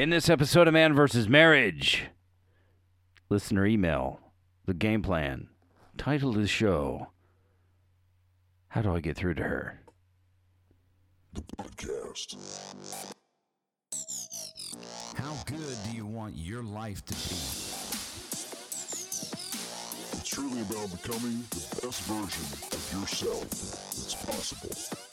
In this episode of Man vs. Marriage, listener email, the game plan, title of the show. How do I get through to her? The podcast. How good do you want your life to be? It's truly about becoming the best version of yourself that's possible.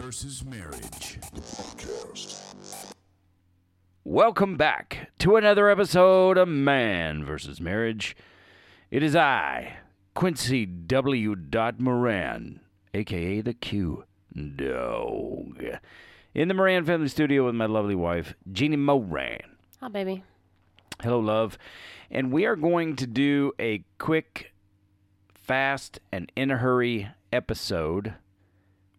Versus Marriage. The podcast. Welcome back to another episode of Man versus Marriage. It is I, Quincy W. Moran, aka the Q Dog, in the Moran family studio with my lovely wife, Jeannie Moran. Hi, baby. Hello, love. And we are going to do a quick, fast, and in a hurry episode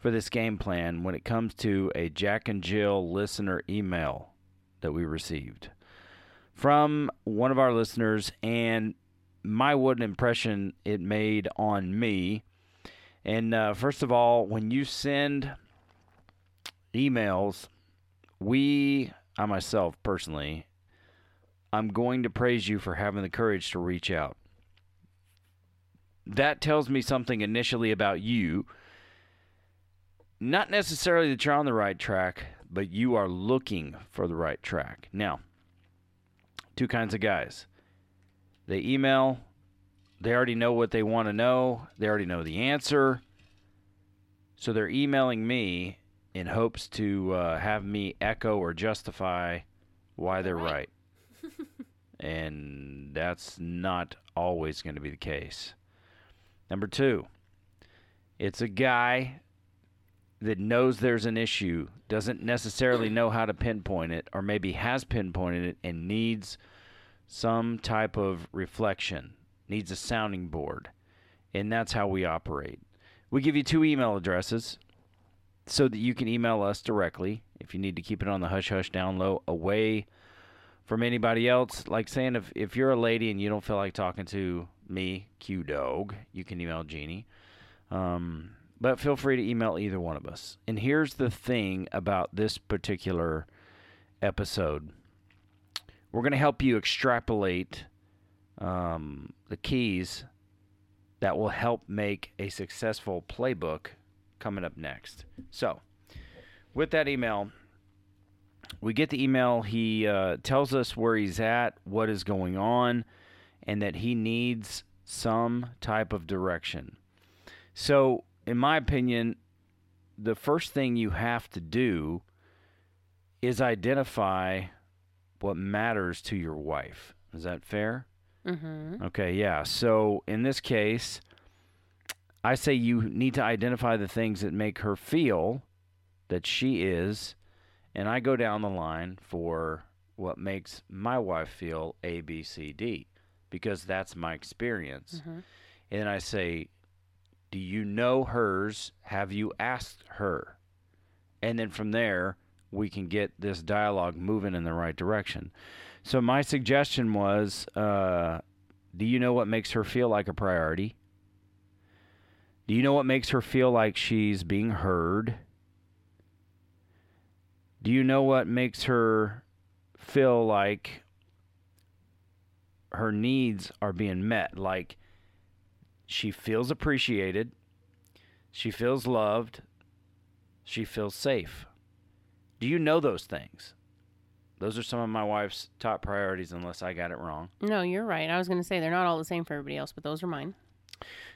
for this game plan when it comes to a Jack and Jill listener email that we received from one of our listeners and my what an impression it made on me. And uh, first of all, when you send emails, we, I myself personally, I'm going to praise you for having the courage to reach out. That tells me something initially about you. Not necessarily that you're on the right track, but you are looking for the right track. Now, two kinds of guys. They email, they already know what they want to know, they already know the answer. So they're emailing me in hopes to uh, have me echo or justify why they're right. and that's not always going to be the case. Number two, it's a guy that knows there's an issue, doesn't necessarily know how to pinpoint it, or maybe has pinpointed it and needs some type of reflection, needs a sounding board. And that's how we operate. We give you two email addresses so that you can email us directly if you need to keep it on the hush hush down low away from anybody else. Like saying if, if you're a lady and you don't feel like talking to me, Q Dog, you can email Jeannie. Um, but feel free to email either one of us. And here's the thing about this particular episode we're going to help you extrapolate um, the keys that will help make a successful playbook coming up next. So, with that email, we get the email. He uh, tells us where he's at, what is going on, and that he needs some type of direction. So, in my opinion, the first thing you have to do is identify what matters to your wife. Is that fair? Mm-hmm. Okay, yeah. So in this case, I say you need to identify the things that make her feel that she is, and I go down the line for what makes my wife feel A, B, C, D, because that's my experience. Mhm. And I say, Do you know hers? Have you asked her? And then from there, we can get this dialogue moving in the right direction. So my suggestion was, uh, do you know what makes her feel like a priority? Do you know what makes her feel like she's being heard? Do you know what makes her feel like her needs are being met? Like she feels appreciated, she feels loved, she feels safe. Do you know those things? Those are some of my wife's top priorities, unless I got it wrong. No, you're right. I was going to say they're not all the same for everybody else, but those are mine.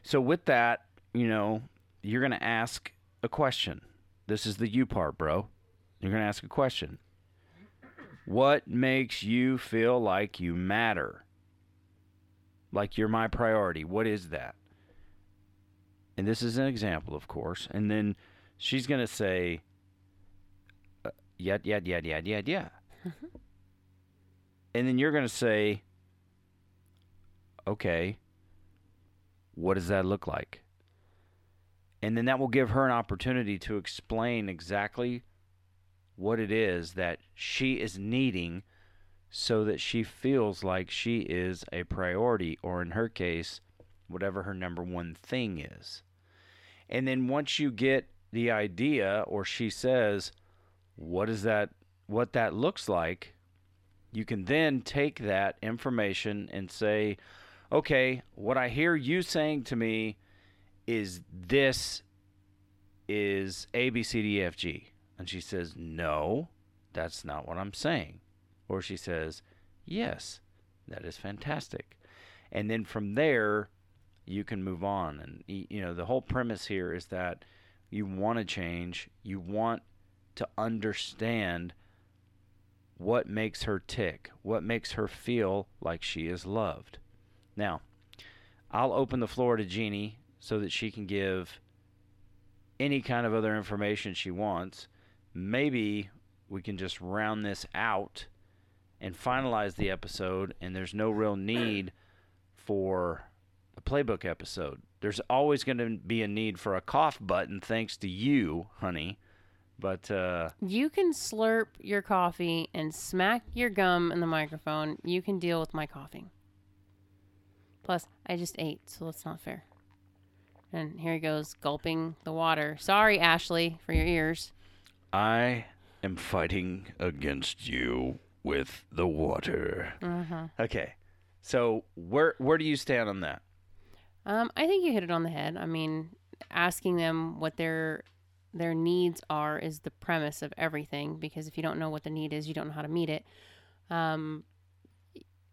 So, with that, you know, you're going to ask a question. This is the you part, bro. You're going to ask a question. What makes you feel like you matter? Like you're my priority? What is that? And this is an example, of course. And then she's going to say, uh, yet, yet, yet, yet, yet, yeah. and then you're going to say, okay, what does that look like? And then that will give her an opportunity to explain exactly what it is that she is needing so that she feels like she is a priority, or in her case, whatever her number one thing is. And then once you get the idea or she says what is that what that looks like, you can then take that information and say, okay, what I hear you saying to me is this is A, B, C, D, E, F, G. And she says, no, that's not what I'm saying. Or she says, yes, that is fantastic. And then from there, you can move on. And, you know, the whole premise here is that you want to change, you want to understand what makes her tick, what makes her feel like she is loved. Now, I'll open the floor to Jeannie so that she can give any kind of other information she wants. Maybe we can just round this out and finalize the episode, and there's no real need for a playbook episode. There's always going to be a need for a cough button, thanks to you, honey. But uh, You can slurp your coffee and smack your gum in the microphone. You can deal with my coughing. Plus, I just ate, so that's not fair. And here he goes, gulping the water. Sorry, Ashley, for your ears. I am fighting against you with the water. Uh-huh. Okay. So where where do you stand on that? Um, I think you hit it on the head. I mean, asking them what their their needs are is the premise of everything. Because if you don't know what the need is, you don't know how to meet it. Um,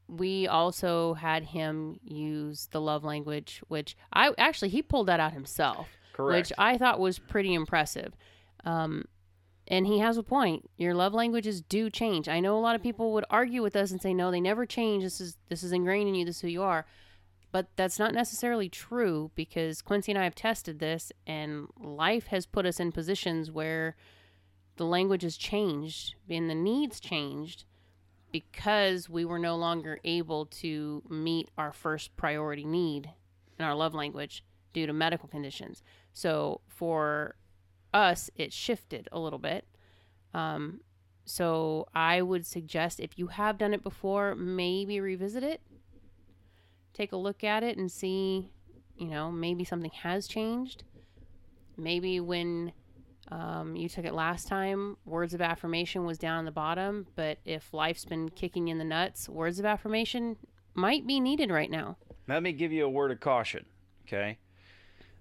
we also had him use the love language, which I actually he pulled that out himself, which I thought was pretty impressive. Um, and he has a point. Your love languages do change. I know a lot of people would argue with us and say, "No, they never change. This is this is ingrained in you. This is who you are." But that's not necessarily true because Quincy and I have tested this, and life has put us in positions where the language has changed and the needs changed because we were no longer able to meet our first priority need in our love language due to medical conditions. So for us, it shifted a little bit. Um, so I would suggest if you have done it before, maybe revisit it. Take a look at it and see, you know, maybe something has changed. Maybe when um, you took it last time, words of affirmation was down the bottom, but if life's been kicking in the nuts, words of affirmation might be needed right now. Let me give you a word of caution, okay?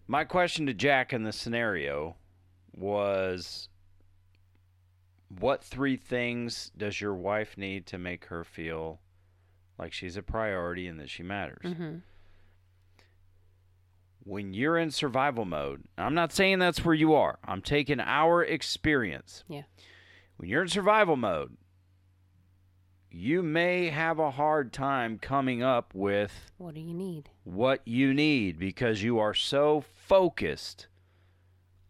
My question to Jack in the scenario was what three things does your wife need to make her feel like she's a priority and that she matters? Mm-hmm. When you're in survival mode, I'm not saying that's where you are. I'm taking our experience. Yeah. When you're in survival mode, you may have a hard time coming up with What do you need? what you need because you are so focused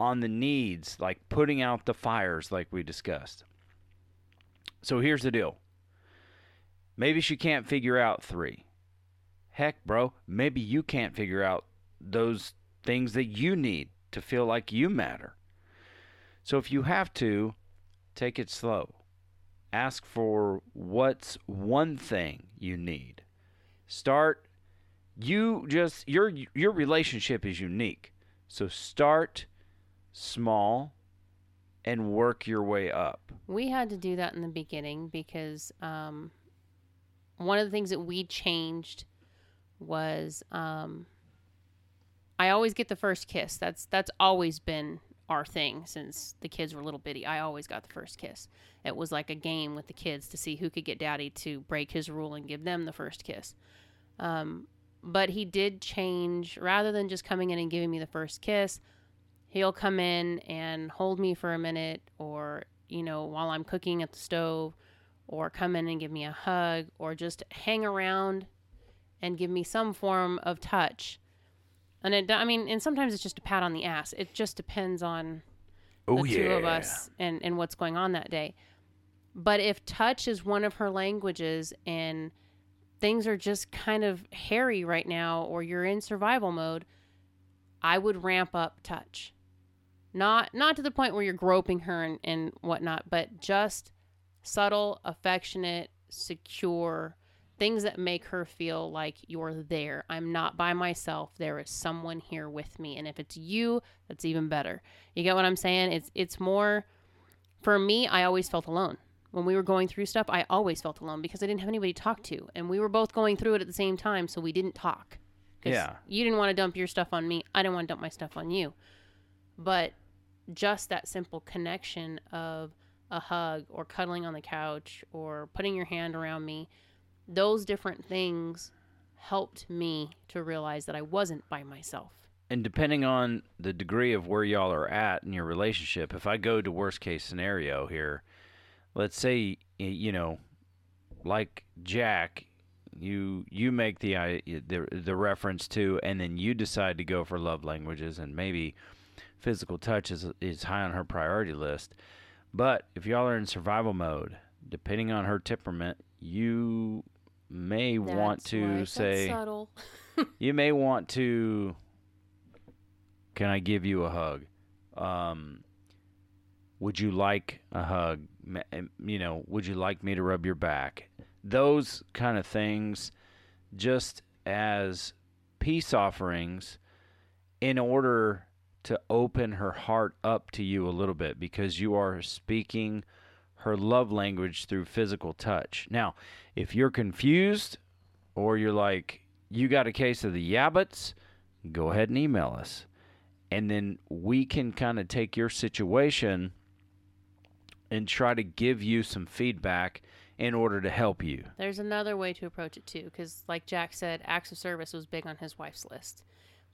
on the needs, like putting out the fires, like we discussed. So here's the deal maybe she can't figure out three. Heck, bro, maybe you can't figure out those things that you need to feel like you matter. So if you have to, take it slow. Ask for what's one thing you need. Start you just your your relationship is unique. So start small and work your way up. We had to do that in the beginning because um, one of the things that we changed was um, I always get the first kiss. That's that's always been our thing since the kids were little bitty. I always got the first kiss. It was like a game with the kids to see who could get daddy to break his rule and give them the first kiss. Um, but he did change rather than just coming in and giving me the first kiss he'll come in and hold me for a minute or you know while i'm cooking at the stove or come in and give me a hug or just hang around and give me some form of touch. And it i mean and sometimes it's just a pat on the ass. It just depends on Oh, the two of us and and what's going on that day. But if touch is one of her languages and things are just kind of hairy right now or you're in survival mode i would ramp up touch. Not not to the point where you're groping her and, and whatnot but just subtle affectionate secure things that make her feel like you're there. I'm not by myself. There is someone here with me. And if it's you, that's even better. You get what I'm saying? It's it's more for me, I always felt alone. When we were going through stuff, I always felt alone because I didn't have anybody to talk to. And we were both going through it at the same time, so we didn't talk. Yeah. You didn't want to dump your stuff on me. I didn't want to dump my stuff on you. But just that simple connection of a hug or cuddling on the couch or putting your hand around me, those different things helped me to realize that I wasn't by myself. and depending on the degree of where y'all are at in your relationship, if I go to worst case scenario here, let's say you know, like Jack, you you make the the the reference to, and then you decide to go for love languages, and maybe physical touch is is high on her priority list. But if y'all are in survival mode, depending on her temperament, you may want to say subtle. you may want to can i give you a hug? Um, would you like a hug? Um, you know would you like me to rub your back? Those kind of things just as peace offerings in order to open her heart up to you a little bit because you are speaking her love language through physical touch now if you're confused or you're like, you got a case of the yabbits, go ahead and email us. And then we can kind of take your situation and try to give you some feedback in order to help you. There's another way to approach it too, because like Jack said, acts of service was big on his wife's list.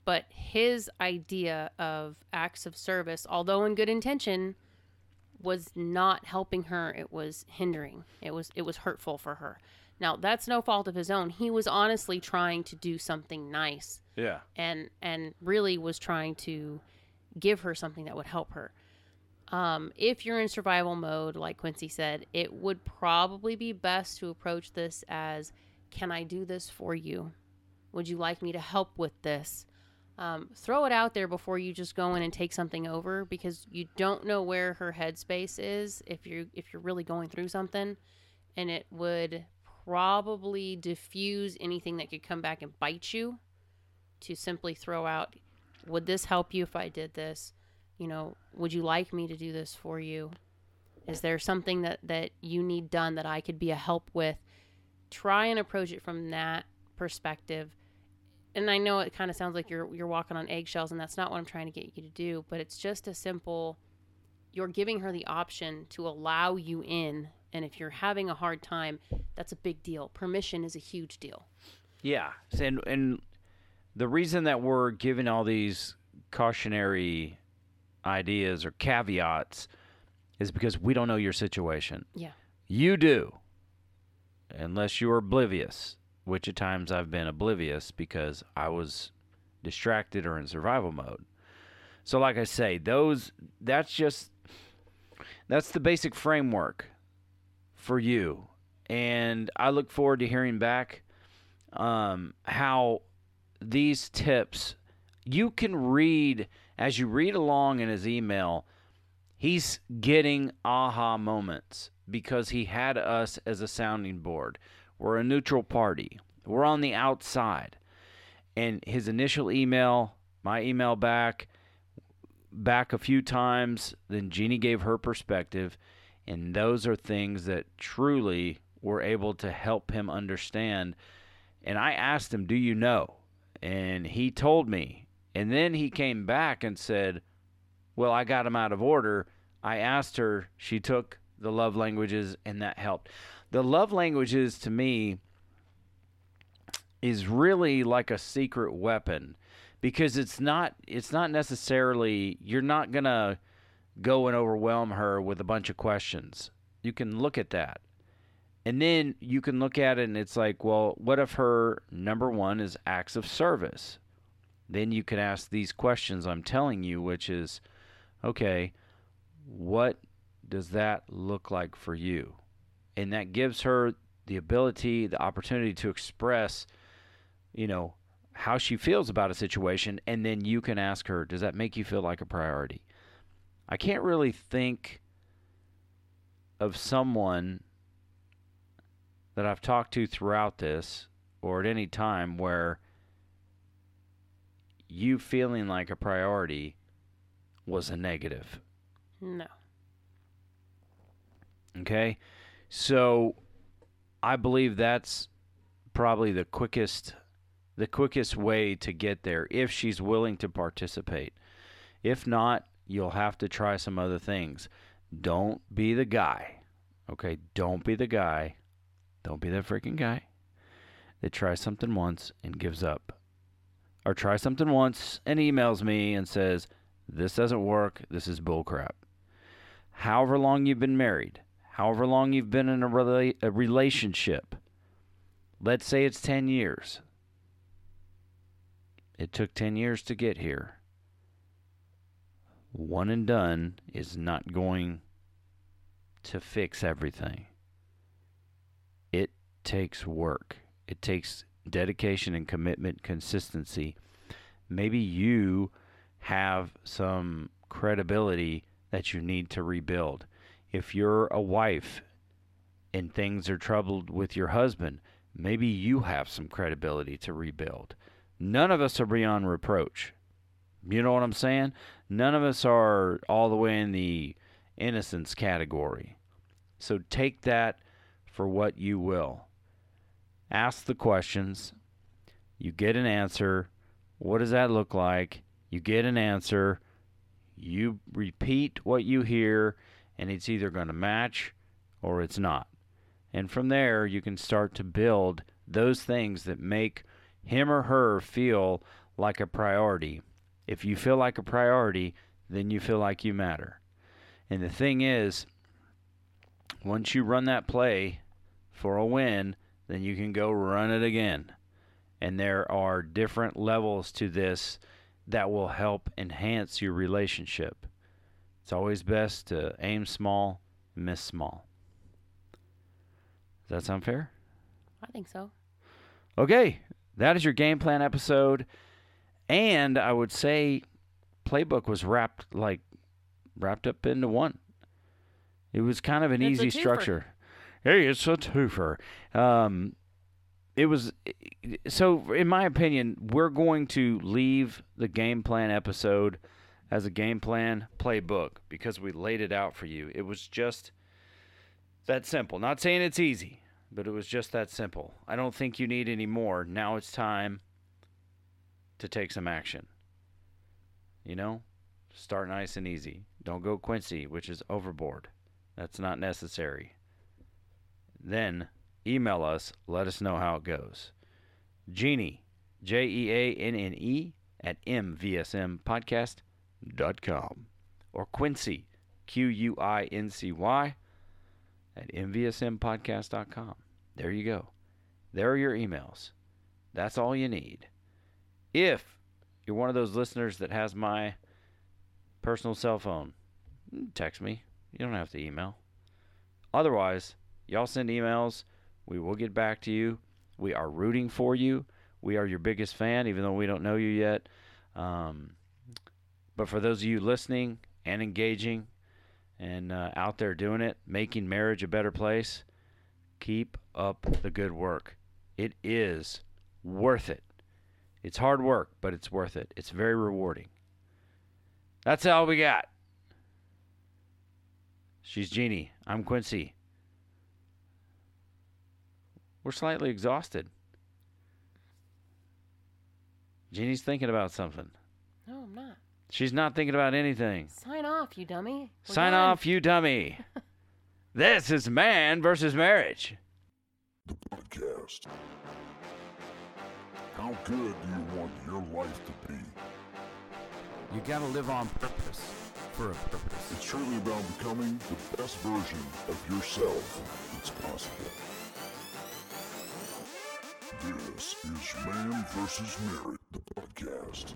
But his idea of acts of service, although in good intention, was not helping her. It was hindering. It was it was hurtful for her. Now that's no fault of his own. He was honestly trying to do something nice Yeah. and and really was trying to give her something that would help her. Um, if you're in survival mode, like Quincy said, it would probably be best to approach this as, "Can I do this for you? Would you like me to help with this?" Um, throw it out there before you just go in and take something over because you don't know where her headspace is if you if you're really going through something, and it would probably diffuse anything that could come back and bite you to simply throw out would this help you if i did this? You know would you like me to do this for you? Is there something that that you need done that i could be a help with? Try and approach it from that perspective and i know it kind of sounds like you're you're walking on eggshells and that's not what i'm trying to get you to do but it's just a simple you're giving her the option to allow you in and if you're having a hard time that's a big deal permission is a huge deal Yeah. And and the reason that we're giving all these cautionary ideas or caveats is because we don't know your situation. yeah You do. Unless you're oblivious, which at times I've been oblivious because I was distracted or in survival mode. So like I say, those that's just that's the basic framework for you. And I look forward to hearing back um, how these tips you can read as you read along in his email he's getting aha moments because he had us as a sounding board we're a neutral party we're on the outside and his initial email my email back back a few times then jeannie gave her perspective and those are things that truly were able to help him understand and I asked him, "Do you know?" And he told me. And then he came back and said, "Well, I got him out of order. I asked her, she took the love languages and that helped." The love languages to me is really like a secret weapon because it's not it's not necessarily you're not going to go and overwhelm her with a bunch of questions. You can look at that. And then you can look at it and it's like, well, what if her number one is acts of service? Then you can ask these questions I'm telling you, which is, okay, what does that look like for you? And that gives her the ability, the opportunity to express, you know, how she feels about a situation. And then you can ask her, does that make you feel like a priority? I can't really think of someone that I've talked to throughout this or at any time where you feeling like a priority was a negative. No. Okay? So I believe that's probably the quickest the quickest way to get there if she's willing to participate. If not, you'll have to try some other things. Don't be the guy. Okay? Don't be the guy. Don't be that freaking guy that tries something once and gives up. Or tries something once and emails me and says, This doesn't work. This is bullcrap. However long you've been married, however long you've been in a, rela- a relationship, let's say it's 10 years. It took 10 years to get here. One and done is not going to fix everything. It takes work. It takes dedication and commitment, consistency. Maybe you have some credibility that you need to rebuild. If you're a wife and things are troubled with your husband, maybe you have some credibility to rebuild. None of us are beyond reproach. You know what I'm saying? None of us are all the way in the innocence category. So take that for what you will. Ask the questions. You get an answer. What does that look like? You get an answer. You repeat what you hear, and it's either going to match or it's not. And from there, you can start to build those things that make him or her feel like a priority. If you feel like a priority, then you feel like you matter. And the thing is, once you run that play for a win, then you can go run it again. And there are different levels to this that will help enhance your relationship. It's always best to aim small, miss small. Does that sound fair? I think so. Okay, that is your game plan episode. And I would say playbook was wrapped like wrapped up into one. It was kind of an It's easy structure. Hey, it's a twofer. Um, it was so. In my opinion, we're going to leave the game plan episode as a game plan playbook because we laid it out for you. It was just that simple. Not saying it's easy, but it was just that simple. I don't think you need any more. Now it's time to take some action. You know, start nice and easy. Don't go Quincy, which is overboard. That's not necessary. Then email us, let us know how it goes. Jeannie, J E A N N E, at mvsmpodcast.com. Or Quincy, Q U I N C Y, at mvsmpodcast.com. There you go. There are your emails. That's all you need. If you're one of those listeners that has my personal cell phone, text me. You don't have to email. Otherwise, y'all send emails. We will get back to you. We are rooting for you. We are your biggest fan, even though we don't know you yet. Um, but for those of you listening and engaging and uh, out there doing it, making marriage a better place, keep up the good work. It is worth it. It's hard work, but it's worth it. It's very rewarding. That's all we got. She's Jeannie. I'm Quincy. We're slightly exhausted. Jeannie's thinking about something. No, I'm not. She's not thinking about anything. Sign off, you dummy. We're Sign done. off, you dummy. this is Man versus Marriage. The podcast. How good do you want your life to be? You gotta live on purpose for a purpose. It's truly about becoming the best version of yourself that's possible. This is Man versus Marriage.